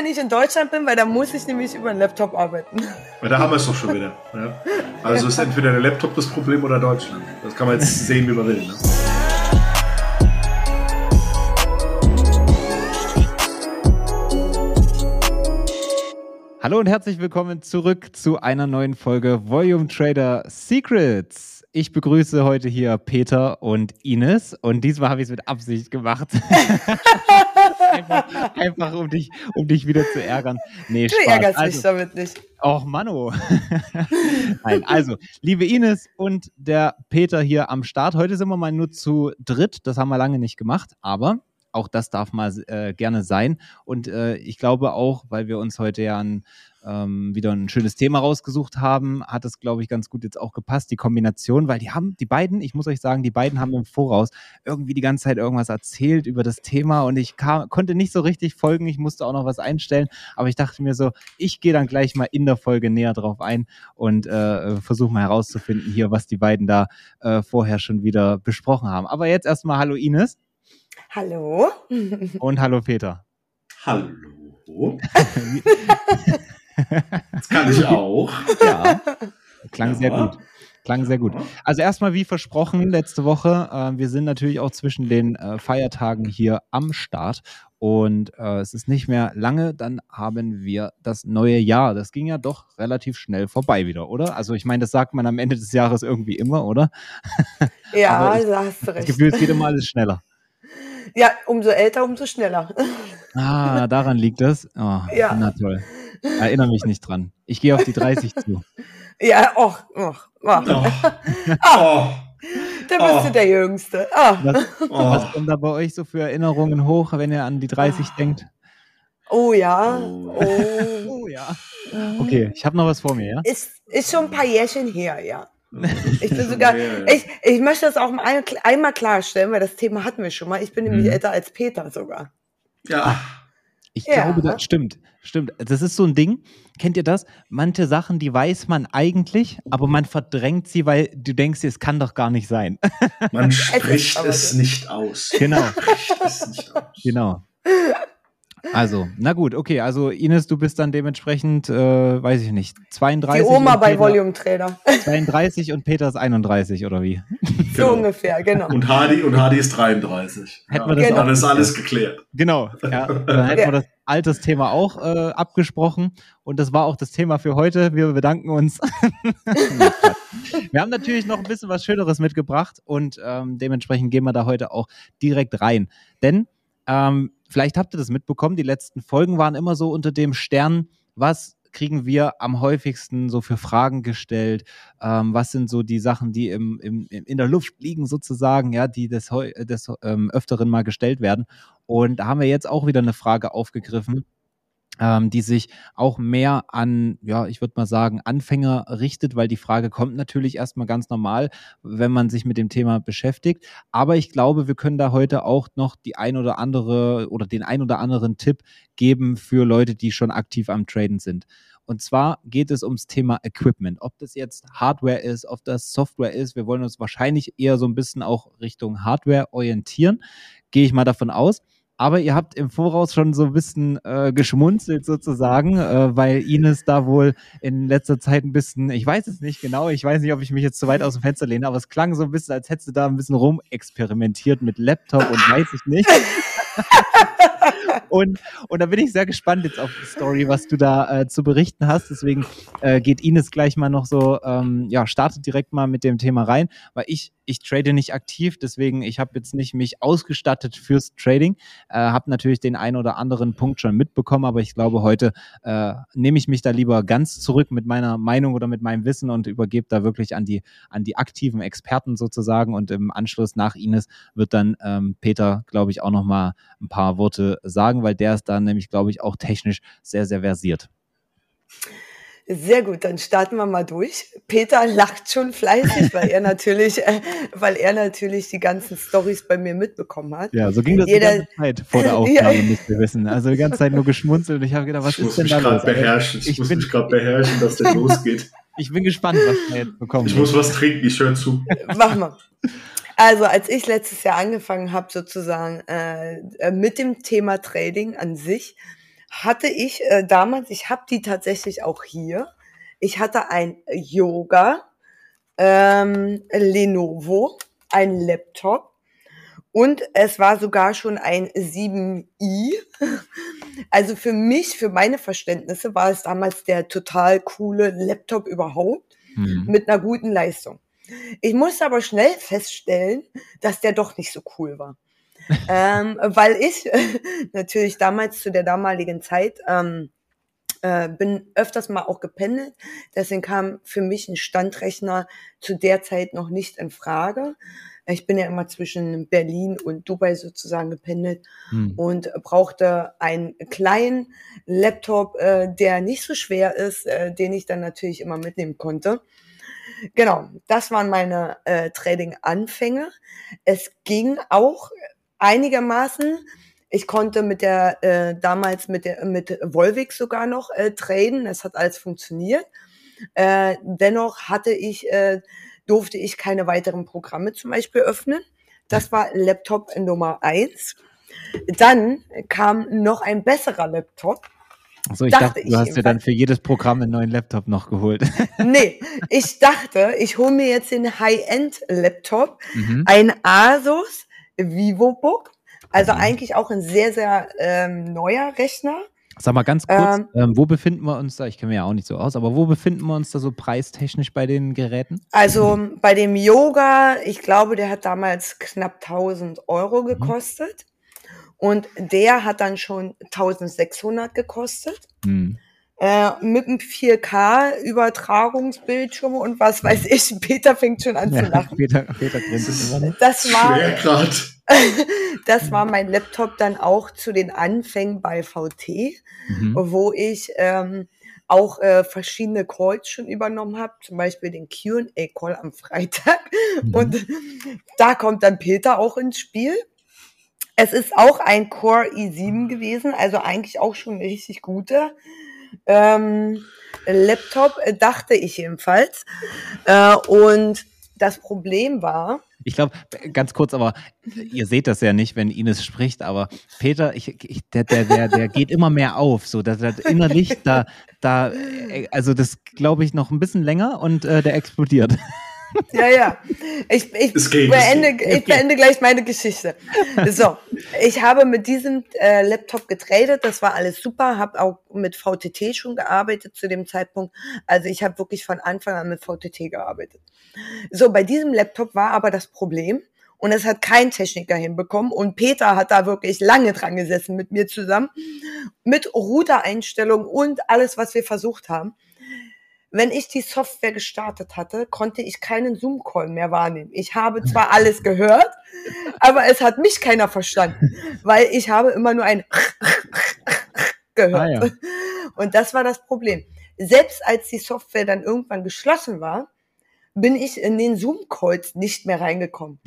wenn ich in Deutschland bin, weil da muss ich nämlich über einen Laptop arbeiten. Ja, da haben wir es doch schon wieder. Ja. Also ist entweder der Laptop das Problem oder Deutschland. Das kann man jetzt sehen, wie man will. Ne? Hallo und herzlich willkommen zurück zu einer neuen Folge Volume Trader Secrets. Ich begrüße heute hier Peter und Ines und diesmal habe ich es mit Absicht gemacht. einfach, einfach, um, dich, um dich wieder zu ärgern. Nee, du Spaß. ärgerst also, mich damit nicht. Och, Mano. Nein, also, liebe Ines und der Peter hier am Start. Heute sind wir mal nur zu dritt. Das haben wir lange nicht gemacht, aber auch das darf mal äh, gerne sein. Und äh, ich glaube auch, weil wir uns heute ja ein ähm, wieder ein schönes Thema rausgesucht haben, hat es, glaube ich, ganz gut jetzt auch gepasst, die Kombination, weil die haben, die beiden, ich muss euch sagen, die beiden haben im Voraus irgendwie die ganze Zeit irgendwas erzählt über das Thema und ich kam, konnte nicht so richtig folgen, ich musste auch noch was einstellen, aber ich dachte mir so, ich gehe dann gleich mal in der Folge näher drauf ein und äh, versuche mal herauszufinden hier, was die beiden da äh, vorher schon wieder besprochen haben. Aber jetzt erstmal Hallo Ines. Hallo. Und hallo Peter. Hallo. Das kann ich auch. Ja, klang ja. sehr gut. Klang sehr gut. Also erstmal wie versprochen letzte Woche, äh, wir sind natürlich auch zwischen den äh, Feiertagen hier am Start und äh, es ist nicht mehr lange, dann haben wir das neue Jahr. Das ging ja doch relativ schnell vorbei wieder, oder? Also ich meine, das sagt man am Ende des Jahres irgendwie immer, oder? Ja, da hast du recht. Das Gefühl, es geht immer alles schneller. Ja, umso älter, umso schneller. Ah, daran liegt das. Oh, ja. Na toll. Erinnere mich nicht dran. Ich gehe auf die 30 zu. Ja, och, och, och. Oh. oh. Da bist oh. du der Jüngste. Oh. Was, was kommt da bei euch so für Erinnerungen hoch, wenn ihr an die 30 oh. denkt? Oh ja. Oh, oh ja. Okay, ich habe noch was vor mir, ja? Ist, ist schon ein paar Jährchen her, ja. Ich bin sogar, ich, ich möchte das auch mal einmal klarstellen, weil das Thema hatten wir schon mal. Ich bin nämlich hm. älter als Peter sogar. Ja. Ich ja. glaube, das stimmt. Stimmt. Das ist so ein Ding. Kennt ihr das? Manche Sachen, die weiß man eigentlich, aber man verdrängt sie, weil du denkst, es kann doch gar nicht sein. Man spricht es nicht aus. Genau. Spricht es nicht aus. Genau. Also, na gut, okay. Also Ines, du bist dann dementsprechend, äh, weiß ich nicht, 32. Die Oma bei Peter, Volume Trader. 32 und Peter ist 31 oder wie? So genau. ungefähr, genau. Und Hardy und Hardy ist 33. Hätten ja, wir das genau. dann ist alles geklärt. Genau. Ja, dann hätten ja. wir das altes Thema auch äh, abgesprochen und das war auch das Thema für heute. Wir bedanken uns. wir haben natürlich noch ein bisschen was Schöneres mitgebracht und ähm, dementsprechend gehen wir da heute auch direkt rein, denn ähm, vielleicht habt ihr das mitbekommen, die letzten Folgen waren immer so unter dem Stern, was kriegen wir am häufigsten so für Fragen gestellt? Ähm, was sind so die Sachen, die im, im, in der Luft liegen sozusagen, ja, die des, des ähm, Öfteren mal gestellt werden? Und da haben wir jetzt auch wieder eine Frage aufgegriffen ähm, die sich auch mehr an, ja, ich würde mal sagen, Anfänger richtet, weil die Frage kommt natürlich erstmal ganz normal, wenn man sich mit dem Thema beschäftigt. Aber ich glaube, wir können da heute auch noch die ein oder andere oder den ein oder anderen Tipp geben für Leute, die schon aktiv am Traden sind. Und zwar geht es ums Thema Equipment. Ob das jetzt Hardware ist, ob das Software ist. Wir wollen uns wahrscheinlich eher so ein bisschen auch Richtung Hardware orientieren. Gehe ich mal davon aus. Aber ihr habt im Voraus schon so ein bisschen äh, geschmunzelt sozusagen, äh, weil Ines da wohl in letzter Zeit ein bisschen, ich weiß es nicht genau, ich weiß nicht, ob ich mich jetzt zu weit aus dem Fenster lehne, aber es klang so ein bisschen, als hättest du da ein bisschen rumexperimentiert mit Laptop und weiß ich nicht. Und, und da bin ich sehr gespannt jetzt auf die Story, was du da äh, zu berichten hast. Deswegen äh, geht Ines gleich mal noch so, ähm, ja, startet direkt mal mit dem Thema rein, weil ich, ich trade nicht aktiv, deswegen ich habe jetzt nicht mich ausgestattet fürs Trading, äh, habe natürlich den einen oder anderen Punkt schon mitbekommen, aber ich glaube, heute äh, nehme ich mich da lieber ganz zurück mit meiner Meinung oder mit meinem Wissen und übergebe da wirklich an die, an die aktiven Experten sozusagen und im Anschluss nach Ines wird dann ähm, Peter, glaube ich, auch noch mal ein paar Worte sagen weil der ist dann nämlich, glaube ich, auch technisch sehr, sehr versiert. Sehr gut, dann starten wir mal durch. Peter lacht schon fleißig, weil er natürlich, äh, weil er natürlich die ganzen Stories bei mir mitbekommen hat. Ja, so ging das Jeder, die ganze Zeit vor der Aufnahme, ja. müsst ihr wissen. Also die ganze Zeit nur geschmunzelt und ich habe gedacht, was ich ist denn da los? Beherrschen. Ich, ich muss bin, mich gerade beherrschen, dass der losgeht. Ich bin gespannt, was wir jetzt bekommen. Ich muss was trinken, ich höre zu. Mach mal. Also als ich letztes Jahr angefangen habe, sozusagen äh, äh, mit dem Thema Trading an sich, hatte ich äh, damals, ich habe die tatsächlich auch hier. Ich hatte ein Yoga, ähm, Lenovo, ein Laptop und es war sogar schon ein 7i. Also für mich, für meine Verständnisse war es damals der total coole Laptop überhaupt mhm. mit einer guten Leistung. Ich musste aber schnell feststellen, dass der doch nicht so cool war. Ähm, weil ich natürlich damals zu der damaligen Zeit ähm, äh, bin öfters mal auch gependelt. Deswegen kam für mich ein Standrechner zu der Zeit noch nicht in Frage. Ich bin ja immer zwischen Berlin und Dubai sozusagen gependelt hm. und brauchte einen kleinen Laptop, äh, der nicht so schwer ist, äh, den ich dann natürlich immer mitnehmen konnte. Genau, das waren meine äh, Trading-Anfänge. Es ging auch einigermaßen. Ich konnte mit der äh, damals mit der mit Volvic sogar noch äh, traden. Es hat alles funktioniert. Äh, dennoch hatte ich äh, durfte ich keine weiteren Programme zum Beispiel öffnen. Das war Laptop Nummer eins. Dann kam noch ein besserer Laptop. Achso, ich dachte, dachte du hast dir dann für jedes Programm einen neuen Laptop noch geholt. nee, ich dachte, ich hole mir jetzt den High-End-Laptop, mhm. ein Asus VivoBook, also mhm. eigentlich auch ein sehr, sehr ähm, neuer Rechner. Sag mal ganz kurz, ähm, ähm, wo befinden wir uns da? Ich kenne mich ja auch nicht so aus, aber wo befinden wir uns da so preistechnisch bei den Geräten? Also bei dem Yoga, ich glaube, der hat damals knapp 1000 Euro mhm. gekostet. Mhm. Und der hat dann schon 1600 gekostet. Mhm. Äh, mit einem 4K-Übertragungsbildschirm und was weiß ich. Peter fängt schon an ja, zu lachen. Peter, Peter das, das war, das war mein Laptop dann auch zu den Anfängen bei VT, mhm. wo ich ähm, auch äh, verschiedene Calls schon übernommen habe, zum Beispiel den Q&A-Call am Freitag. Mhm. Und da kommt dann Peter auch ins Spiel. Es ist auch ein Core i7 gewesen, also eigentlich auch schon ein richtig guter ähm, Laptop, äh, dachte ich jedenfalls. Äh, und das Problem war. Ich glaube, ganz kurz, aber ihr seht das ja nicht, wenn Ines spricht, aber Peter, ich, ich, der, der, der, der geht immer mehr auf. So, das, das innerlich, da, da, äh, also das glaube ich noch ein bisschen länger und äh, der explodiert. Ja, ja. Ich, ich, geht, beende, ich beende gleich meine Geschichte. So, ich habe mit diesem äh, Laptop getradet, das war alles super, habe auch mit VTT schon gearbeitet zu dem Zeitpunkt. Also ich habe wirklich von Anfang an mit VTT gearbeitet. So, bei diesem Laptop war aber das Problem, und es hat kein Techniker hinbekommen. Und Peter hat da wirklich lange dran gesessen mit mir zusammen, mit Router-Einstellungen und alles, was wir versucht haben wenn ich die Software gestartet hatte, konnte ich keinen Zoom-Call mehr wahrnehmen. Ich habe zwar alles gehört, aber es hat mich keiner verstanden, weil ich habe immer nur ein gehört. Ah, ja. Und das war das Problem. Selbst als die Software dann irgendwann geschlossen war, bin ich in den Zoom-Calls nicht mehr reingekommen.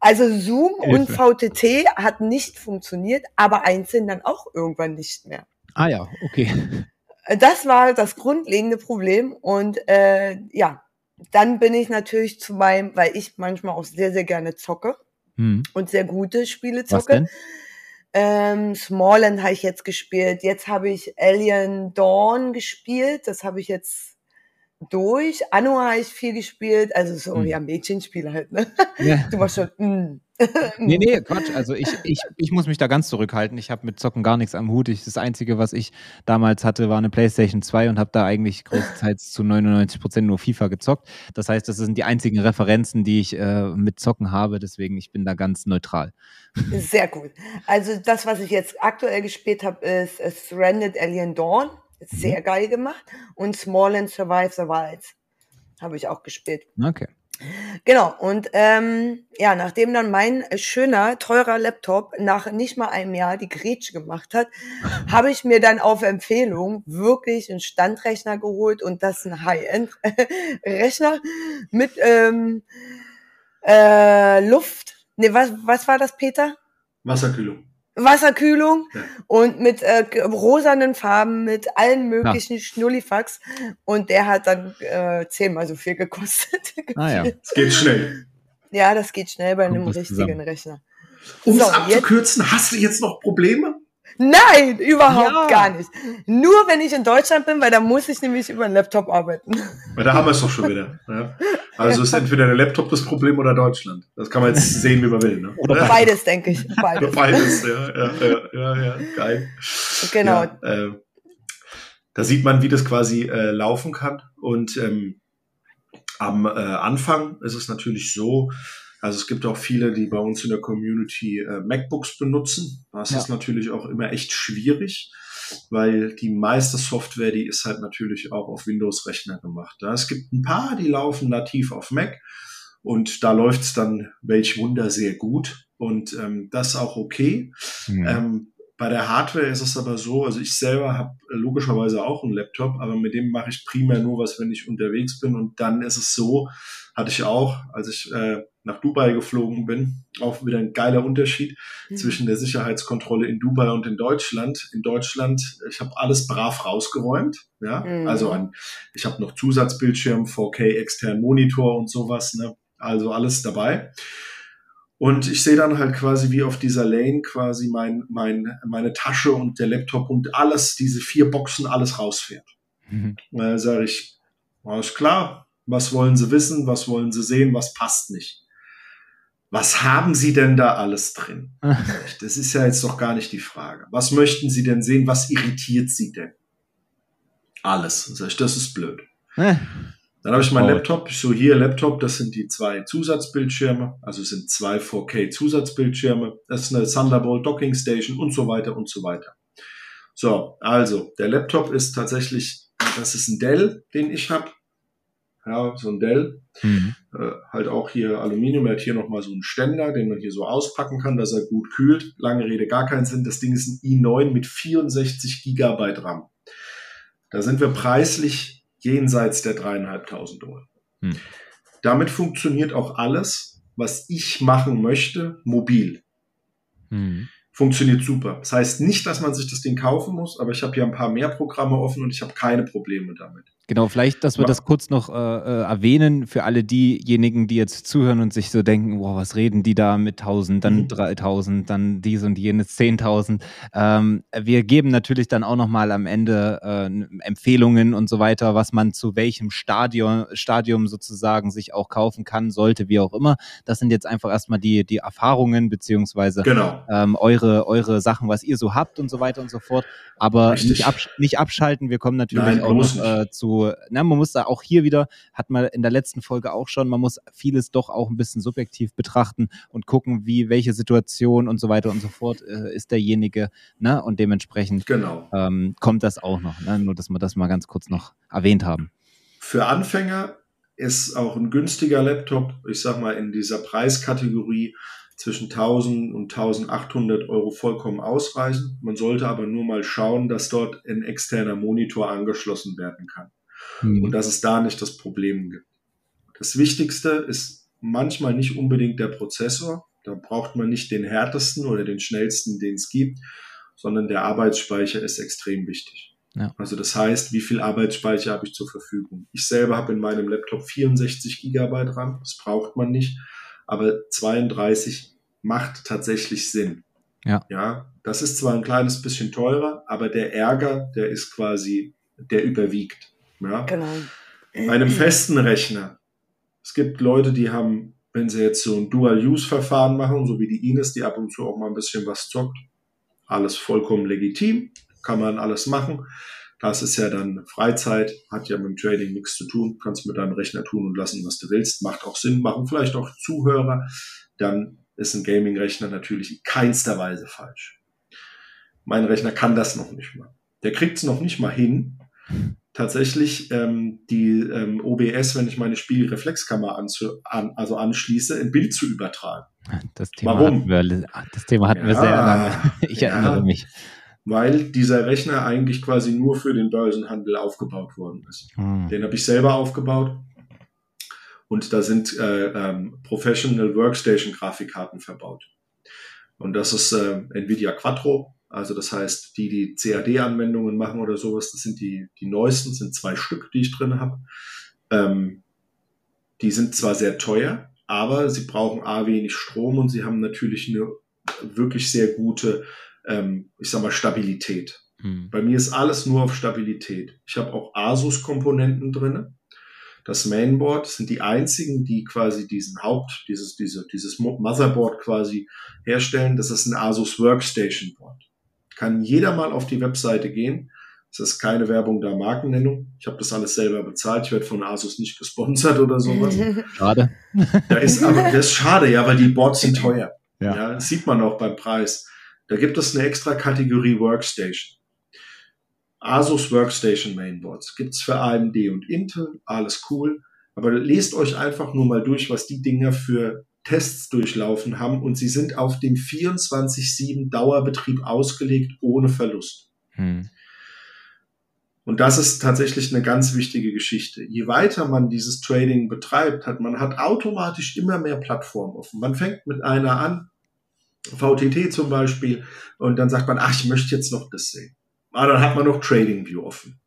Also Zoom und VTT hat nicht funktioniert, aber einzeln dann auch irgendwann nicht mehr. Ah ja, okay. Das war das grundlegende Problem. Und äh, ja, dann bin ich natürlich zu meinem, weil ich manchmal auch sehr, sehr gerne zocke hm. und sehr gute Spiele zocke. Was denn? Ähm, Smallland habe ich jetzt gespielt. Jetzt habe ich Alien Dawn gespielt. Das habe ich jetzt durch. Anno habe ich viel gespielt, also so, hm. ja, Mädchenspiele halt, ne? Ja. Du warst schon, mm. nee, nee, Quatsch. Also ich, ich, ich muss mich da ganz zurückhalten. Ich habe mit Zocken gar nichts am Hut. Ich, das Einzige, was ich damals hatte, war eine Playstation 2 und habe da eigentlich größtenteils zu 99 Prozent nur FIFA gezockt. Das heißt, das sind die einzigen Referenzen, die ich äh, mit Zocken habe. Deswegen, ich bin da ganz neutral. Sehr gut. Also das, was ich jetzt aktuell gespielt habe, ist Stranded Alien Dawn. Sehr mhm. geil gemacht. Und Small and Survive the Wilds habe ich auch gespielt. Okay. Genau, und ähm, ja, nachdem dann mein schöner, teurer Laptop nach nicht mal einem Jahr die Grätsche gemacht hat, habe ich mir dann auf Empfehlung wirklich einen Standrechner geholt und das ein High-End-Rechner mit ähm, äh, Luft. Ne, was, was war das, Peter? Wasserkühlung. Wasserkühlung ja. und mit äh, rosanen Farben, mit allen möglichen ja. Schnullifax. Und der hat dann äh, zehnmal so viel gekostet. Ah, ja. Es geht schnell. Ja, das geht schnell bei Kommt einem richtigen zusammen. Rechner. Um so, es abzukürzen, jetzt, hast du jetzt noch Probleme? Nein, überhaupt Ja. gar nicht. Nur wenn ich in Deutschland bin, weil da muss ich nämlich über einen Laptop arbeiten. Weil da haben wir es doch schon wieder. Ja. Also ist entweder der Laptop das Problem oder Deutschland. Das kann man jetzt sehen, wie man will. Ne? Oder ja. Beides, denke ich. Beides. beides, ja, ja, ja, ja, ja, geil. Genau. Ja, äh, da sieht man, wie das quasi äh, laufen kann. Und ähm, am äh, Anfang ist es natürlich so, also es gibt auch viele, die bei uns in der Community äh, MacBooks benutzen. Das Ja. ist natürlich auch immer echt schwierig, weil die meiste Software, die ist halt natürlich auch auf Windows-Rechner gemacht. Ja, es gibt ein paar, die laufen nativ auf Mac und da läuft's dann, welch Wunder, sehr gut. Und ähm, das ist auch okay. Hm. Ähm, bei der Hardware ist es aber so, also ich selber habe logischerweise auch einen Laptop, aber mit dem mache ich primär nur was, wenn ich unterwegs bin. Und dann ist es so, hatte ich auch, als ich äh, nach Dubai geflogen bin, auch wieder ein geiler Unterschied Mhm. zwischen der Sicherheitskontrolle in Dubai und in Deutschland. In Deutschland, ich habe alles brav rausgeräumt, ja, Mhm. also an, ich habe noch Zusatzbildschirm, 4K externen Monitor und sowas, ne, also alles dabei. Und ich sehe dann halt quasi wie auf dieser Lane quasi mein, mein, meine Tasche und der Laptop und alles, diese vier Boxen, alles rausfährt. Mhm. Und dann sage ich, alles klar, was wollen Sie wissen, was wollen Sie sehen, was passt nicht? Was haben Sie denn da alles drin? Das ist ja jetzt doch gar nicht die Frage. Was möchten Sie denn sehen? Was irritiert Sie denn? Alles. Sag ich, das ist blöd. Äh, Dann habe ich meinen Oh. Laptop, so hier Laptop, das sind die zwei Zusatzbildschirme, also es sind zwei 4K Zusatzbildschirme, das ist eine Thunderbolt Docking Station und so weiter und so weiter. So, also der Laptop ist tatsächlich, das ist ein Dell, den ich habe. Ja, so ein Dell, hm. äh, halt auch hier Aluminium, er hat hier nochmal so einen Ständer, den man hier so auspacken kann, dass er gut kühlt. Lange Rede, gar keinen Sinn. Das Ding ist ein i9 mit 64 Gigabyte RAM. Da sind wir preislich jenseits der dreieinhalbtausend Euro. Hm. Damit funktioniert auch alles, was ich machen möchte, mobil. Hm. Funktioniert super. Das heißt nicht, dass man sich das Ding kaufen muss, aber ich habe hier ein paar mehr Programme offen und ich habe keine Probleme damit. Genau, vielleicht, dass wir das kurz noch äh, äh, erwähnen für alle diejenigen, die jetzt zuhören und sich so denken, wow, was reden die da mit 1000, dann Mhm. 3000, dann dies und jenes 10.000. Ähm, wir geben natürlich dann auch nochmal am Ende äh, Empfehlungen und so weiter, was man zu welchem Stadion, Stadium sozusagen sich auch kaufen kann, sollte, wie auch immer. Das sind jetzt einfach erstmal die, die Erfahrungen beziehungsweise Genau. ähm, eure, eure Sachen, was ihr so habt und so weiter und so fort. Aber Richtig. nicht, absch nicht abschalten. Wir kommen natürlich Nein, auch noch äh, zu, na, man muss da auch hier wieder, hat man in der letzten Folge auch schon, man muss vieles doch auch ein bisschen subjektiv betrachten und gucken, wie, welche Situation und so weiter und so fort äh, ist derjenige, ne? Und dementsprechend Genau. ähm, kommt das auch noch, ne? Nur, dass wir das mal ganz kurz noch erwähnt haben. Für Anfänger ist auch ein günstiger Laptop, ich sag mal in dieser Preiskategorie zwischen 1000 und 1800 Euro vollkommen ausreichen. Man sollte aber nur mal schauen, dass dort ein externer Monitor angeschlossen werden kann und dass es da nicht das Problem gibt. Das Wichtigste ist manchmal nicht unbedingt der Prozessor. Da braucht man nicht den härtesten oder den schnellsten, den es gibt, sondern der Arbeitsspeicher ist extrem wichtig. Ja. Also das heißt, wie viel Arbeitsspeicher habe ich zur Verfügung? Ich selber habe in meinem Laptop 64 Gigabyte RAM. Das braucht man nicht. Aber 32 macht tatsächlich Sinn. Ja. Ja, das ist zwar ein kleines bisschen teurer, aber der Ärger, der ist quasi, der überwiegt. Ja. Genau. Bei einem festen Rechner. Es gibt Leute, die haben, wenn sie jetzt so ein Dual-Use-Verfahren machen, so wie die Ines, die ab und zu auch mal ein bisschen was zockt, alles vollkommen legitim, kann man alles machen. Das ist ja dann Freizeit, hat ja mit dem Trading nichts zu tun, kannst mit deinem Rechner tun und lassen, was du willst, macht auch Sinn, machen vielleicht auch Zuhörer. Dann ist ein Gaming-Rechner natürlich in keinster Weise falsch. Mein Rechner kann das noch nicht mal. Der kriegt es noch nicht mal hin, tatsächlich ähm, die ähm, OBS, wenn ich meine Spiegelreflexkammer anzu, an, also anschließe, ein Bild zu übertragen. Das Thema Warum? hatten wir, das Thema hatten wir Ja, sehr lange. Ich ja. erinnere mich. Weil dieser Rechner eigentlich quasi nur für den Börsenhandel aufgebaut worden ist. Hm. Den habe ich selber aufgebaut. Und da sind äh, ähm, Professional Workstation Grafikkarten verbaut. Und das ist äh, Nvidia Quattro. Also das heißt, die, die CAD-Anwendungen machen oder sowas, das sind die, die neuesten, sind zwei Stück, die ich drin habe. Ähm, die sind zwar sehr teuer, aber sie brauchen A wenig Strom und sie haben natürlich eine wirklich sehr gute ähm, ich sag mal, Stabilität. Hm. Bei mir ist alles nur auf Stabilität. Ich habe auch Asus-Komponenten drinne. Das Mainboard sind die einzigen, die quasi diesen Haupt, dieses, diese, dieses Motherboard quasi herstellen. Das ist ein Asus Workstation Board. Kann jeder mal auf die Webseite gehen. Es ist keine Werbung da, Markennennung. Ich habe das alles selber bezahlt. Ich werde von Asus nicht gesponsert oder sowas. Schade. Da ist aber das ist schade, ja, weil die Boards sind teuer. Ja. ja. Das sieht man auch beim Preis. Da gibt es eine extra Kategorie Workstation. Asus Workstation Mainboards gibt's für AMD und Intel, alles cool. Aber lest euch einfach nur mal durch, was die Dinger für Tests durchlaufen haben und sie sind auf dem 24-7 Dauerbetrieb ausgelegt ohne Verlust. Hm. Und das ist tatsächlich eine ganz wichtige Geschichte. Je weiter man dieses Trading betreibt, hat man hat automatisch immer mehr Plattformen offen. Man fängt mit einer an, VTT zum Beispiel, und dann sagt man, ach, ich möchte jetzt noch das sehen. Ah, dann hat man noch TradingView offen.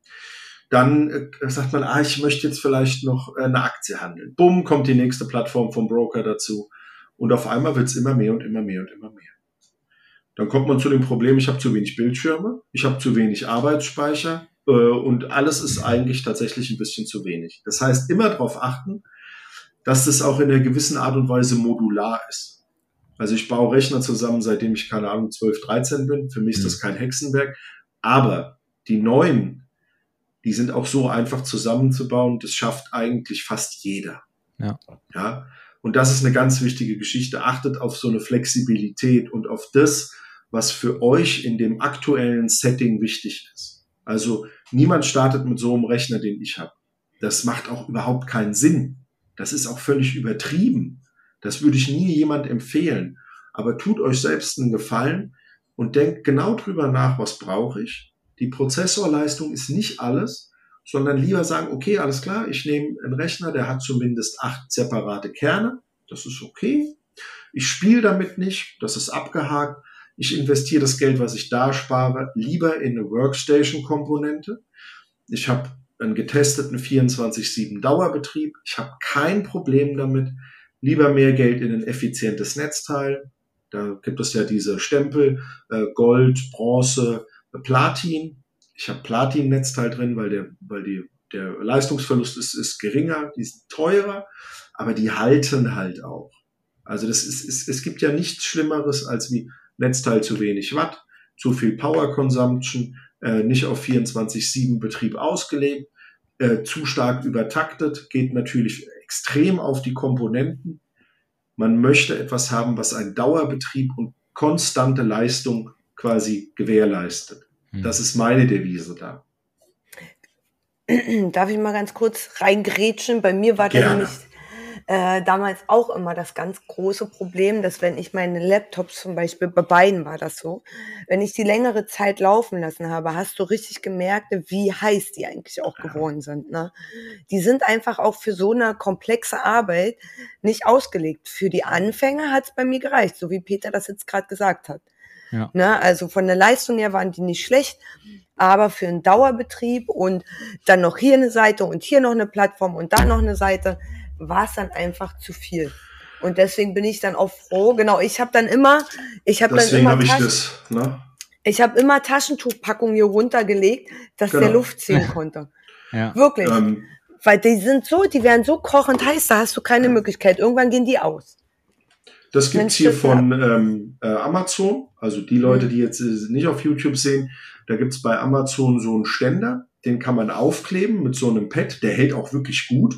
Dann äh, sagt man, ah, ich möchte jetzt vielleicht noch äh, eine Aktie handeln. Bumm, kommt die nächste Plattform vom Broker dazu. Und auf einmal wird's immer mehr und immer mehr und immer mehr. Dann kommt man zu dem Problem, ich habe zu wenig Bildschirme, ich habe zu wenig Arbeitsspeicher äh, und alles ist eigentlich tatsächlich ein bisschen zu wenig. Das heißt, immer darauf achten, dass das auch in einer gewissen Art und Weise modular ist. Also ich baue Rechner zusammen, seitdem ich keine Ahnung 12, 13 bin. Für mich ist das mhm. kein Hexenwerk. Aber die neuen, die sind auch so einfach zusammenzubauen, das schafft eigentlich fast jeder. Ja. ja. Und das ist eine ganz wichtige Geschichte. Achtet auf so eine Flexibilität und auf das, was für euch in dem aktuellen Setting wichtig ist. Also niemand startet mit so einem Rechner, den ich habe. Das macht auch überhaupt keinen Sinn. Das ist auch völlig übertrieben. Das würde ich nie jemand empfehlen. Aber tut euch selbst einen Gefallen und denkt genau drüber nach, was brauche ich. Die Prozessorleistung ist nicht alles, sondern lieber sagen, okay, alles klar, ich nehme einen Rechner, der hat zumindest acht separate Kerne, das ist okay. Ich spiele damit nicht, das ist abgehakt. Ich investiere das Geld, was ich da spare, lieber in eine Workstation-Komponente. Ich habe einen getesteten 24-7 Dauerbetrieb. Ich habe kein Problem damit. Lieber mehr Geld in ein effizientes Netzteil. Da gibt es ja diese Stempel, äh, Gold, Bronze, Platin. Ich habe Platin-Netzteil drin, weil der, weil die, der Leistungsverlust ist, ist geringer, die sind teurer, aber die halten halt auch. Also das ist, ist, es gibt ja nichts Schlimmeres als wie Netzteil zu wenig Watt, zu viel Power Consumption, äh, nicht auf 24-7 Betrieb ausgelegt, äh, zu stark übertaktet, geht natürlich extrem auf die Komponenten man möchte etwas haben, was einen Dauerbetrieb und konstante Leistung quasi gewährleistet. Hm. Das ist meine Devise da. Darf ich mal ganz kurz reingrätschen? Bei mir war das nämlich äh, damals auch immer das ganz große Problem, dass wenn ich meine Laptops zum Beispiel, bei beiden war das so, wenn ich die längere Zeit laufen lassen habe, hast du richtig gemerkt, wie heiß die eigentlich auch geworden sind. Ne? Die sind einfach auch für so eine komplexe Arbeit nicht ausgelegt. Für die Anfänger hat es bei mir gereicht, so wie Peter das jetzt gerade gesagt hat. Ja. Ne? Also von der Leistung her waren die nicht schlecht, aber für einen Dauerbetrieb und dann noch hier eine Seite und hier noch eine Plattform und da noch eine Seite, war es dann einfach zu viel. Und deswegen bin ich dann auch froh. Genau, ich habe dann immer, ich habe dann immer hab ich das, ne? Ich habe immer Taschentuchpackungen hier runtergelegt, dass genau. der Luft ziehen konnte. ja. Wirklich. Ähm, Weil die sind so, die werden so kochend heiß, da hast du keine Möglichkeit. Irgendwann gehen die aus. Das gibt's hier von ähm, äh, Amazon. Also die Leute, mhm. die jetzt äh, nicht auf YouTube sehen, da gibt's bei Amazon so einen Ständer, den kann man aufkleben mit so einem Pad, der hält auch wirklich gut.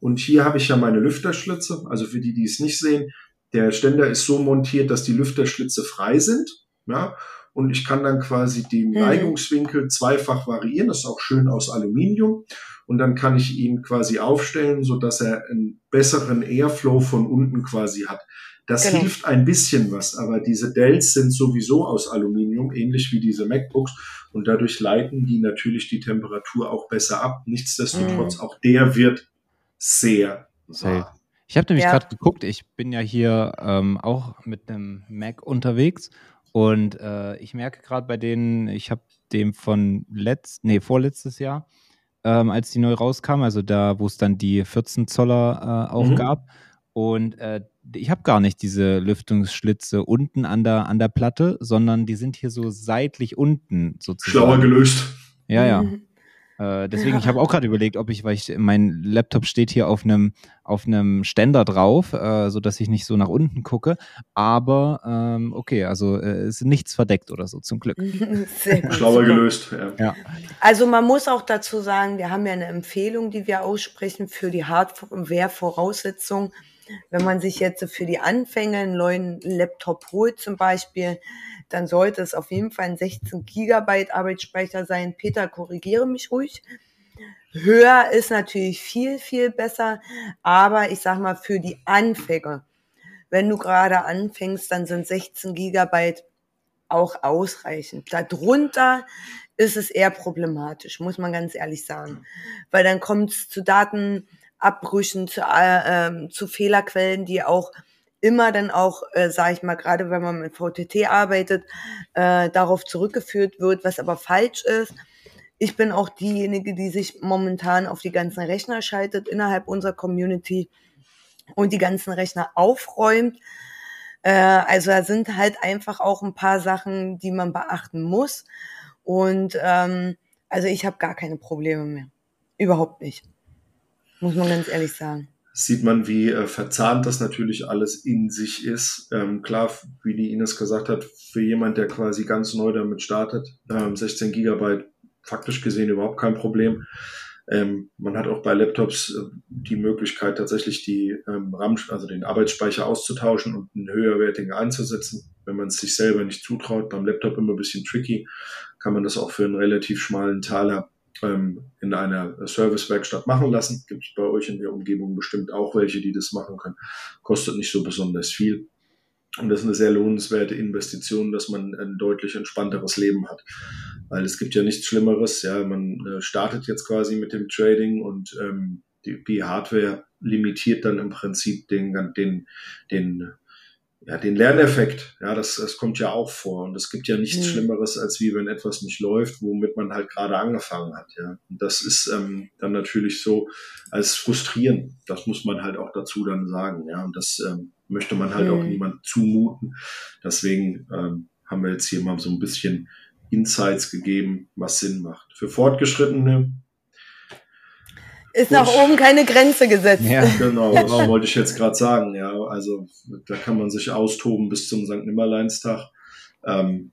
Und hier habe ich ja meine Lüfterschlitze. Also für die, die es nicht sehen, der Ständer ist so montiert, dass die Lüfterschlitze frei sind. Ja, und ich kann dann quasi den mhm. Neigungswinkel zweifach variieren. Das ist auch schön aus Aluminium. Und dann kann ich ihn quasi aufstellen, so dass er einen besseren Airflow von unten quasi hat. Das genau. hilft ein bisschen was, aber diese Dells sind sowieso aus Aluminium, ähnlich wie diese MacBooks. Und dadurch leiten die natürlich die Temperatur auch besser ab. Nichtsdestotrotz, mhm. auch der wird sehr wahr. Ich habe nämlich ja. gerade geguckt, ich bin ja hier ähm, auch mit einem Mac unterwegs und äh, ich merke gerade bei denen, ich habe dem von letzt, nee, vorletztes Jahr, ähm, als die neu rauskam, also da, wo es dann die 14 Zoller äh, auch mhm. gab. Und äh, ich habe gar nicht diese Lüftungsschlitze unten an der, an der Platte, sondern die sind hier so seitlich unten sozusagen. Schlauer gelöst. Ja, ja. Mhm. Äh, deswegen, ja. ich habe auch gerade überlegt, ob ich, weil ich, mein Laptop steht hier auf einem auf einem Ständer drauf, äh, so dass ich nicht so nach unten gucke. Aber ähm, okay, also äh, ist nichts verdeckt oder so, zum Glück. Schlauer gelöst. Ja. ja. Also man muss auch dazu sagen, wir haben ja eine Empfehlung, die wir aussprechen für die Hardware-Voraussetzungen. Wenn man sich jetzt für die Anfänge einen neuen Laptop holt zum Beispiel, dann sollte es auf jeden Fall ein 16 Gigabyte Arbeitsspeicher sein. Peter, korrigiere mich ruhig. Höher ist natürlich viel, viel besser, aber ich sag mal für die Anfänger, wenn du gerade anfängst, dann sind 16 Gigabyte auch ausreichend. Darunter ist es eher problematisch, muss man ganz ehrlich sagen, weil dann kommt es zu Datenabbrüchen, zu, äh, ähm, zu Fehlerquellen, die auch immer dann auch, äh, sage ich mal, gerade wenn man mit VTT arbeitet, äh, darauf zurückgeführt wird, was aber falsch ist. Ich bin auch diejenige, die sich momentan auf die ganzen Rechner schaltet innerhalb unserer Community und die ganzen Rechner aufräumt. Äh, also da sind halt einfach auch ein paar Sachen, die man beachten muss. Und ähm, also ich habe gar keine Probleme mehr. Überhaupt nicht. Muss man ganz ehrlich sagen sieht man, wie äh, verzahnt das natürlich alles in sich ist. Ähm, klar, wie die Ines gesagt hat, für jemand, der quasi ganz neu damit startet, ähm, 16 Gigabyte faktisch gesehen überhaupt kein Problem. Ähm, man hat auch bei Laptops äh, die Möglichkeit, tatsächlich die ähm, RAM, also den Arbeitsspeicher auszutauschen und einen höherwertigen einzusetzen. Wenn man es sich selber nicht zutraut, beim Laptop immer ein bisschen tricky, kann man das auch für einen relativ schmalen Taler in einer Servicewerkstatt machen lassen. Gibt es bei euch in der Umgebung bestimmt auch welche, die das machen können. Kostet nicht so besonders viel. Und das ist eine sehr lohnenswerte Investition, dass man ein deutlich entspannteres Leben hat. Weil es gibt ja nichts Schlimmeres. Ja, man äh, startet jetzt quasi mit dem Trading und ähm, die, die Hardware limitiert dann im Prinzip den, den, den ja, den Lerneffekt, ja, das, das kommt ja auch vor. Und es gibt ja nichts mhm. Schlimmeres, als wie wenn etwas nicht läuft, womit man halt gerade angefangen hat, ja. Und das ist ähm, dann natürlich so als frustrierend. Das muss man halt auch dazu dann sagen, ja. Und das ähm, möchte man halt mhm. auch niemand zumuten. Deswegen ähm, haben wir jetzt hier mal so ein bisschen Insights gegeben, was Sinn macht. Für Fortgeschrittene ist nach oben keine Grenze gesetzt. Ja, genau, das wollte ich jetzt gerade sagen. Ja, also da kann man sich austoben bis zum St. Nimmerleinstag. Ähm,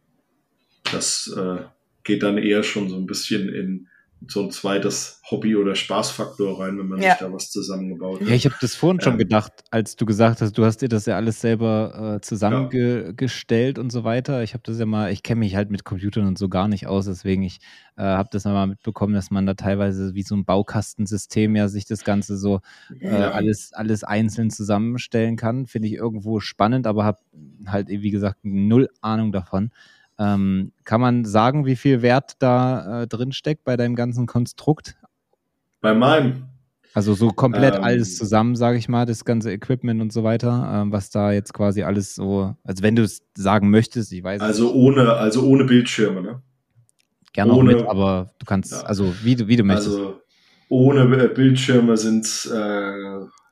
das äh, geht dann eher schon so ein bisschen in so ein zweites Hobby- oder Spaßfaktor rein, wenn man ja. sich da was zusammengebaut hat. Ja, ich habe das vorhin schon ähm, gedacht, als du gesagt hast, du hast dir das ja alles selber äh, zusammengestellt ja. und so weiter. Ich habe das ja mal, ich kenne mich halt mit Computern und so gar nicht aus, deswegen ich äh, habe das mal mitbekommen, dass man da teilweise wie so ein Baukastensystem ja sich das Ganze so äh, ja. alles, alles einzeln zusammenstellen kann. Finde ich irgendwo spannend, aber habe halt, wie gesagt, null Ahnung davon. Ähm, kann man sagen, wie viel Wert da äh, drin steckt bei deinem ganzen Konstrukt? Bei meinem? Also so komplett ähm, alles zusammen, sage ich mal, das ganze Equipment und so weiter, ähm, was da jetzt quasi alles so, also wenn du es sagen möchtest, ich weiß Also nicht. ohne, also ohne Bildschirme, ne? Gerne ohne, auch mit, aber du kannst, ja. also wie du, wie du möchtest. Also ohne Bildschirme sind es äh,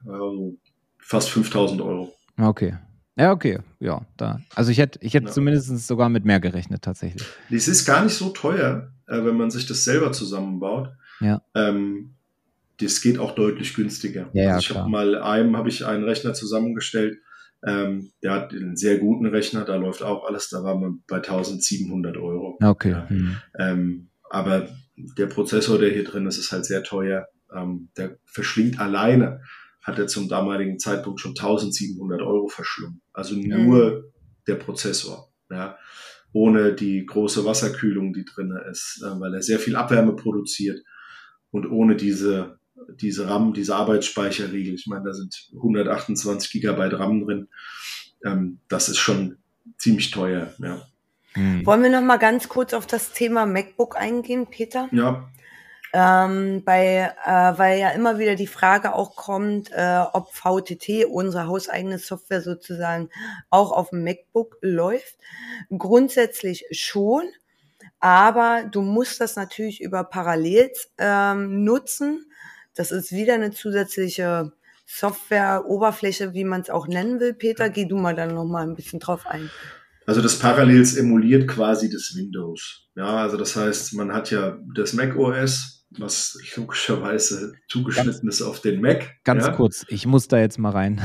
also fast 5000 Euro. Okay. Ja, okay, ja, da. Also ich hätte, ich hätte ja. zumindest sogar mit mehr gerechnet tatsächlich. Es ist gar nicht so teuer, äh, wenn man sich das selber zusammenbaut. Ja. Ähm, das geht auch deutlich günstiger. Ja, also ich habe mal einem habe ich einen Rechner zusammengestellt. Ähm, der hat einen sehr guten Rechner, da läuft auch alles. Da war man bei 1700 Euro. Okay. Ja. Mhm. Ähm, aber der Prozessor, der hier drin ist, ist halt sehr teuer. Ähm, der verschlingt alleine hat er zum damaligen Zeitpunkt schon 1700 Euro verschlungen. Also nur mhm. der Prozessor, ja, ohne die große Wasserkühlung, die drin ist, äh, weil er sehr viel Abwärme produziert und ohne diese diese RAM, diese Arbeitsspeicherriegel. Ich meine, da sind 128 Gigabyte RAM drin. Ähm, das ist schon ziemlich teuer, ja. Mhm. Wollen wir noch mal ganz kurz auf das Thema MacBook eingehen, Peter? Ja. Ähm, bei, äh, weil ja immer wieder die Frage auch kommt, äh, ob VTT, unsere hauseigene Software sozusagen, auch auf dem MacBook läuft. Grundsätzlich schon, aber du musst das natürlich über Parallels ähm, nutzen. Das ist wieder eine zusätzliche Software-Oberfläche, wie man es auch nennen will. Peter, geh du mal dann noch mal ein bisschen drauf ein. Also das Parallels emuliert quasi das Windows. Ja, also das heißt, man hat ja das Mac OS, was logischerweise zugeschnitten ganz, ist auf den Mac. Ganz ja. kurz, ich muss da jetzt mal rein.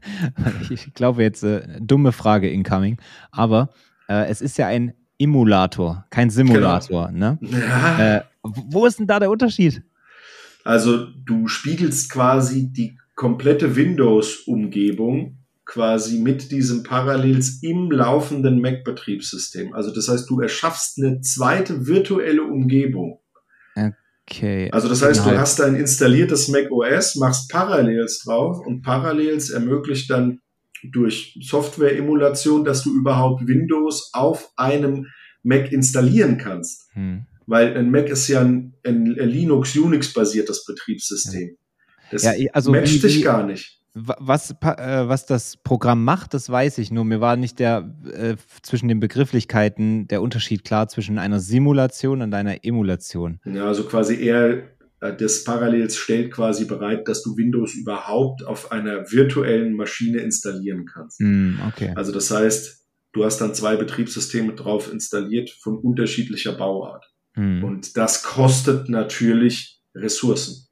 ich glaube jetzt, äh, dumme Frage incoming. Aber äh, es ist ja ein Emulator, kein Simulator. Genau. Ne? Ja. Äh, wo ist denn da der Unterschied? Also du spiegelst quasi die komplette Windows-Umgebung quasi mit diesem Parallels im laufenden Mac-Betriebssystem. Also das heißt, du erschaffst eine zweite virtuelle Umgebung. Okay. Also das heißt, du hast ein installiertes Mac OS, machst Parallels drauf und Parallels ermöglicht dann durch Software-Emulation, dass du überhaupt Windows auf einem Mac installieren kannst. Hm. Weil ein Mac ist ja ein, ein Linux-Unix-basiertes Betriebssystem. Das ja, also matcht dich gar nicht. Was, äh, was das Programm macht, das weiß ich nur. Mir war nicht der äh, zwischen den Begrifflichkeiten der Unterschied klar zwischen einer Simulation und einer Emulation. Ja, also quasi eher äh, das Parallels stellt quasi bereit, dass du Windows überhaupt auf einer virtuellen Maschine installieren kannst. Mm, okay. Also das heißt, du hast dann zwei Betriebssysteme drauf installiert von unterschiedlicher Bauart. Mm. Und das kostet natürlich Ressourcen.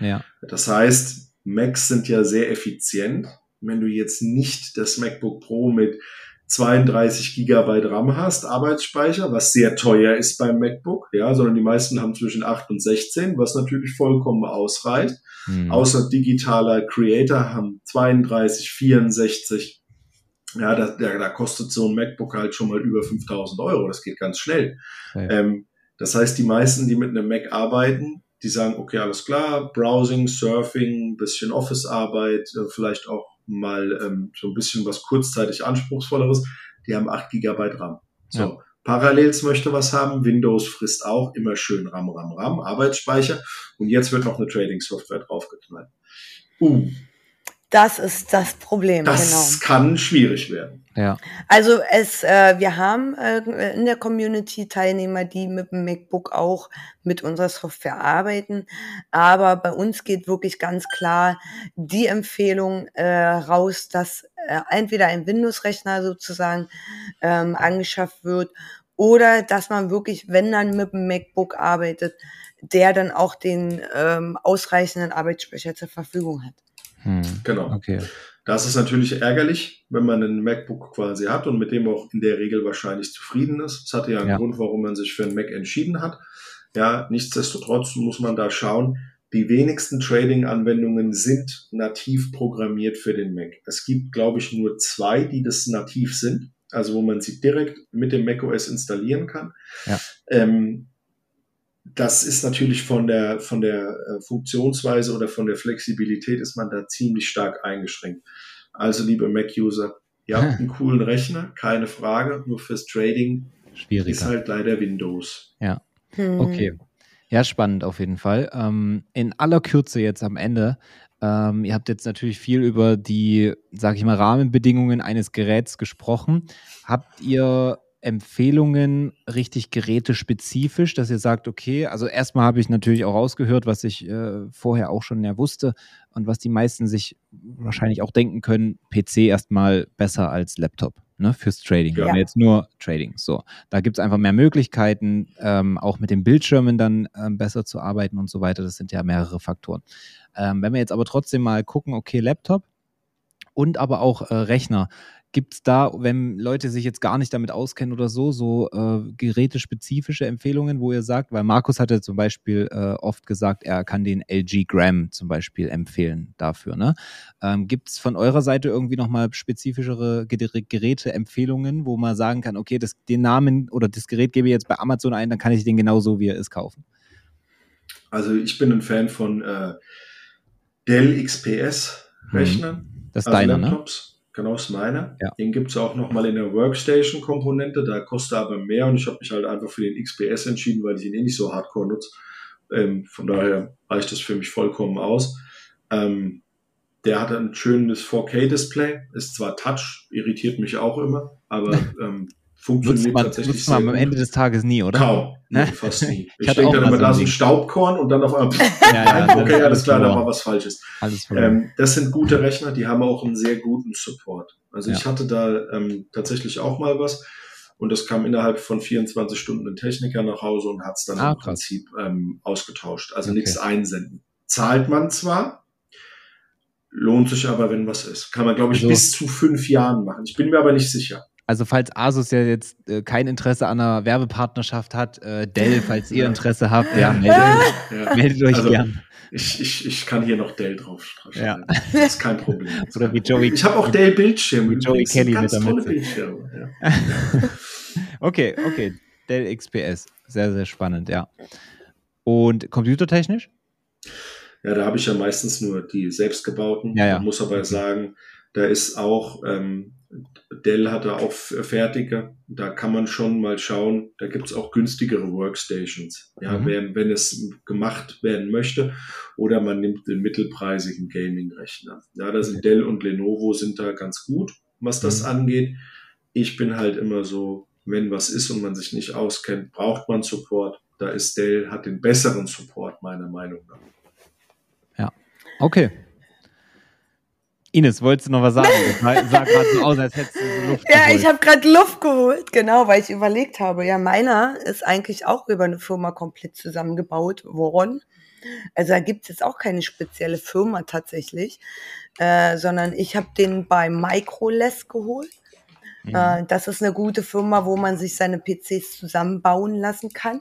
Ja. Das heißt, Macs sind ja sehr effizient. Wenn du jetzt nicht das MacBook Pro mit 32 Gigabyte RAM hast, Arbeitsspeicher, was sehr teuer ist beim MacBook, ja, sondern die meisten haben zwischen 8 und 16, was natürlich vollkommen ausreicht. Mhm. Außer digitaler Creator haben 32, 64. Ja, da, da, da kostet so ein MacBook halt schon mal über 5000 Euro. Das geht ganz schnell. Ja. Ähm, das heißt, die meisten, die mit einem Mac arbeiten, die sagen, okay, alles klar, Browsing, Surfing, bisschen Office-Arbeit, äh, vielleicht auch mal ähm, so ein bisschen was kurzzeitig anspruchsvolleres, die haben 8 GB RAM. So. Ja. Parallels möchte was haben, Windows frisst auch immer schön RAM, RAM, RAM, Arbeitsspeicher und jetzt wird noch eine Trading-Software draufgeknallt. Uh, das ist das Problem. Das genau. kann schwierig werden. Ja. Also es, äh, wir haben äh, in der Community Teilnehmer, die mit dem MacBook auch mit unserer Software arbeiten. Aber bei uns geht wirklich ganz klar die Empfehlung äh, raus, dass äh, entweder ein Windows-Rechner sozusagen ähm, angeschafft wird oder dass man wirklich, wenn dann mit dem MacBook arbeitet, der dann auch den ähm, ausreichenden Arbeitsspeicher zur Verfügung hat. Hm. Genau. Okay. Das ist natürlich ärgerlich, wenn man einen MacBook quasi hat und mit dem auch in der Regel wahrscheinlich zufrieden ist. Das hatte ja einen ja. Grund, warum man sich für einen Mac entschieden hat. Ja, nichtsdestotrotz muss man da schauen. Die wenigsten Trading-Anwendungen sind nativ programmiert für den Mac. Es gibt, glaube ich, nur zwei, die das nativ sind, also wo man sie direkt mit dem macOS installieren kann. Ja. Ähm, das ist natürlich von der, von der äh, Funktionsweise oder von der Flexibilität ist man da ziemlich stark eingeschränkt. Also, liebe Mac-User, ihr habt einen coolen Rechner, keine Frage, nur fürs Trading Schwieriger. ist halt leider Windows. Ja, hm. okay. Ja, spannend auf jeden Fall. Ähm, in aller Kürze jetzt am Ende. Ähm, ihr habt jetzt natürlich viel über die, sag ich mal, Rahmenbedingungen eines Geräts gesprochen. Habt ihr Empfehlungen richtig gerätespezifisch, dass ihr sagt, okay, also erstmal habe ich natürlich auch rausgehört, was ich äh, vorher auch schon ja wusste und was die meisten sich wahrscheinlich auch denken können, PC erstmal besser als Laptop. Ne, fürs Trading. Ja. jetzt nur Trading. So, da gibt es einfach mehr Möglichkeiten, ähm, auch mit den Bildschirmen dann ähm, besser zu arbeiten und so weiter. Das sind ja mehrere Faktoren. Ähm, wenn wir jetzt aber trotzdem mal gucken, okay, Laptop und aber auch äh, Rechner. Gibt es da, wenn Leute sich jetzt gar nicht damit auskennen oder so, so äh, gerätespezifische Empfehlungen, wo ihr sagt, weil Markus hatte zum Beispiel äh, oft gesagt, er kann den LG Gram zum Beispiel empfehlen dafür. Ne? Ähm, Gibt es von eurer Seite irgendwie nochmal spezifischere Geräte-Empfehlungen, wo man sagen kann, okay, das, den Namen oder das Gerät gebe ich jetzt bei Amazon ein, dann kann ich den genauso, wie er ist, kaufen? Also ich bin ein Fan von äh, Dell XPS-Rechnern. Hm. Das ist also deiner, ne? Laptops. ne? Genau, ist meiner. Ja. Den gibt es auch nochmal in der Workstation-Komponente, da kostet er aber mehr und ich habe mich halt einfach für den XPS entschieden, weil ich ihn eh nicht so hardcore nutze. Ähm, von daher reicht das für mich vollkommen aus. Ähm, der hat ein schönes 4K-Display, ist zwar Touch, irritiert mich auch immer, aber ähm, Funktioniert Nutzt man, tatsächlich nutzt man am. Ende des Tages nie, oder? Kaum. Ne? Nee, fast nie. Ich Ich, denke dann immer, da ist ein. Staubkorn und dann auf einmal, Ja, ja, okay, ist alles klar, da verloren. war was Falsches. Ähm, das sind gute Rechner, die haben auch einen sehr guten Support. Also Ja. ich hatte da ähm, tatsächlich auch mal was und das kam innerhalb von 24 Stunden ein Techniker nach Hause und hat es dann Ah, im krass. Prinzip ähm, ausgetauscht. Also Okay. nichts einsenden. Zahlt man zwar, lohnt sich aber, wenn was ist. Kann man, glaube ich, Also- bis zu fünf Jahren machen. Ich bin mir aber nicht sicher. Also falls Asus ja jetzt äh, kein Interesse an einer Werbepartnerschaft hat, äh, Dell, falls ihr Ja. Interesse habt, ja, meldet, Ja. meldet euch Also, gern. Ich, ich, ich kann hier noch Dell drauf Ja. Das ist kein Problem. Oder wie Joey, Ich habe auch Dell Bildschirme. wie Joey Kelly ganz mit der tolle. Bildschirme. Ja. Okay, okay. Dell XPS. Sehr, sehr spannend, ja. Und computertechnisch? Ja, da habe ich ja meistens nur die selbstgebauten. Ja, ja. Man muss aber Okay. sagen, da ist auch, ähm, Dell hat da auch fertige. Da kann man schon mal schauen. Da gibt's auch günstigere Workstations. Ja, Mhm. wenn, wenn es gemacht werden möchte. Oder man nimmt den mittelpreisigen Gaming-Rechner. Ja, da sind Dell und Lenovo sind da ganz gut, was das Mhm. angeht. Ich bin halt immer so, wenn was ist und man sich nicht auskennt, braucht man Support. Da ist Dell, hat den besseren Support, meiner Meinung nach. Okay. Ines, wolltest du noch was sagen? Das sah gerade so aus, als hättest du Luft Ja, geholt. ich habe gerade Luft geholt, genau, weil ich überlegt habe. Ja, meiner ist eigentlich auch über eine Firma komplett zusammengebaut worden. Also da gibt es jetzt auch keine spezielle Firma tatsächlich, äh, sondern ich habe den bei Microless geholt. Mhm. Äh, das ist eine gute Firma, wo man sich seine PCs zusammenbauen lassen kann.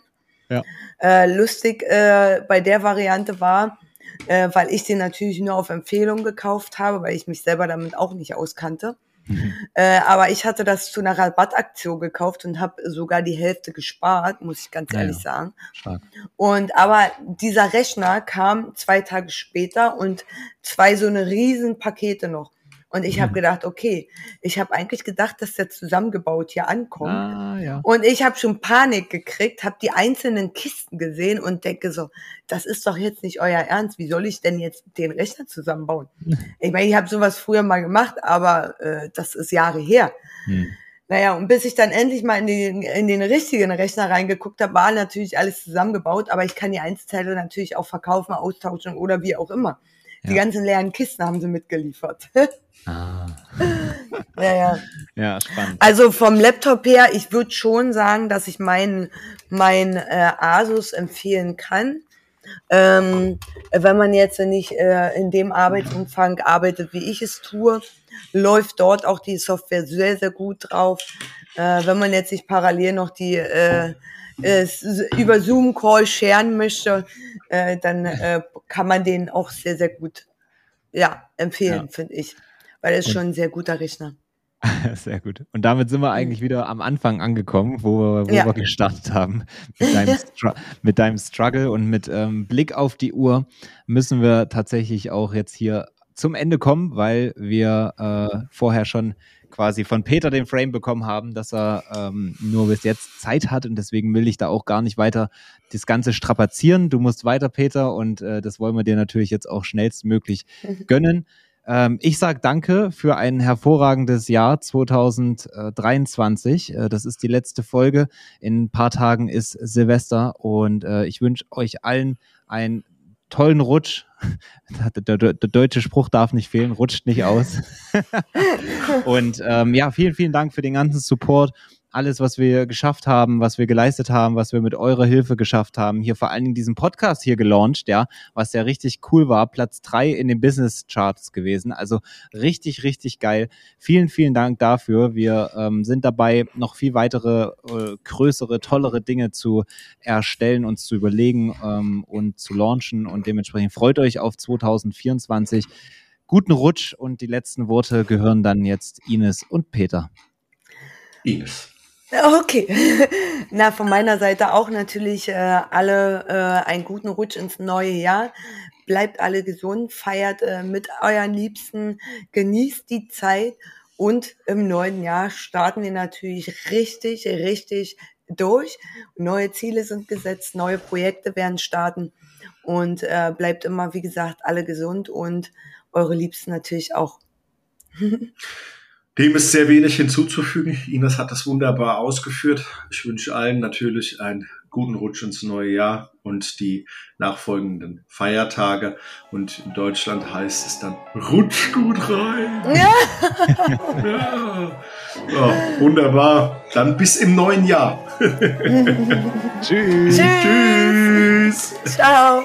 Ja. Äh, lustig äh, bei der Variante war, äh, weil ich den natürlich nur auf Empfehlung gekauft habe, weil ich mich selber damit auch nicht auskannte. Mhm. Äh, aber ich hatte das zu einer Rabattaktion gekauft und habe sogar die Hälfte gespart, muss ich ganz Ja, ehrlich sagen. Stark. Und aber dieser Rechner kam zwei Tage später und zwei so eine riesen Pakete noch. Und ich habe Mhm. gedacht, okay, ich habe eigentlich gedacht, dass der zusammengebaut hier ankommt. Ah, ja. Und ich habe schon Panik gekriegt, habe die einzelnen Kisten gesehen und denke so, das ist doch jetzt nicht euer Ernst. Wie soll ich denn jetzt den Rechner zusammenbauen? Ich meine, ich habe sowas früher mal gemacht, aber äh, das ist Jahre her. Hm. Naja, und bis ich dann endlich mal in den, in den richtigen Rechner reingeguckt habe, war natürlich alles zusammengebaut, aber ich kann die Einzelteile natürlich auch verkaufen, austauschen oder wie auch immer. Die Ja. ganzen leeren Kisten haben sie mitgeliefert. Ah. naja. Ja, spannend. Also vom Laptop her, ich würde schon sagen, dass ich meinen mein, äh, Asus empfehlen kann. Ähm, wenn man jetzt nicht äh, in dem Arbeitsumfang arbeitet, wie ich es tue, läuft dort auch die Software sehr, sehr gut drauf. Äh, wenn man jetzt nicht parallel noch die äh, äh, über Zoom-Call scheren möchte, äh, dann äh, kann man den auch sehr, sehr gut ja, empfehlen, Ja. finde ich. Weil es Und- schon ein sehr guter Rechner. Sehr gut. Und damit sind wir eigentlich wieder am Anfang angekommen, wo wir, wo Ja. wir gestartet haben. Mit deinem, mit deinem Struggle und mit ähm, Blick auf die Uhr müssen wir tatsächlich auch jetzt hier zum Ende kommen, weil wir äh, vorher schon quasi von Peter den Frame bekommen haben, dass er ähm, nur bis jetzt Zeit hat und deswegen will ich da auch gar nicht weiter das Ganze strapazieren. Du musst weiter, Peter, und äh, das wollen wir dir natürlich jetzt auch schnellstmöglich gönnen. Ähm, ich sage danke für ein hervorragendes Jahr 2023. Äh, das ist die letzte Folge. In ein paar Tagen ist Silvester und äh, ich wünsche euch allen einen tollen Rutsch. Der, der, der deutsche Spruch darf nicht fehlen, rutscht nicht aus. und ähm, ja, vielen, vielen Dank für den ganzen Support. Alles, was wir geschafft haben, was wir geleistet haben, was wir mit eurer Hilfe geschafft haben, hier vor allen Dingen diesen Podcast hier gelauncht, ja, was ja richtig cool war, Platz drei in den Business Charts gewesen. Also richtig, richtig geil. Vielen, vielen Dank dafür. Wir ähm, sind dabei, noch viel weitere, äh, größere, tollere Dinge zu erstellen, uns zu überlegen ähm, und zu launchen. Und dementsprechend freut euch auf 2024. Guten Rutsch und die letzten Worte gehören dann jetzt Ines und Peter. Ines. Okay. Na, von meiner Seite auch natürlich äh, alle äh, einen guten Rutsch ins neue Jahr. Bleibt alle gesund, feiert äh, mit euren Liebsten, genießt die Zeit und im neuen Jahr starten wir natürlich richtig, richtig durch. Neue Ziele sind gesetzt, neue Projekte werden starten und äh, bleibt immer, wie gesagt, alle gesund und eure Liebsten natürlich auch. Dem ist sehr wenig hinzuzufügen. Ines hat das wunderbar ausgeführt. Ich wünsche allen natürlich einen guten Rutsch ins neue Jahr und die nachfolgenden Feiertage. Und in Deutschland heißt es dann Rutsch gut rein. Ja. ja. ja wunderbar. Dann bis im neuen Jahr. Tschüss. Tschüss. Tschüss. Ciao.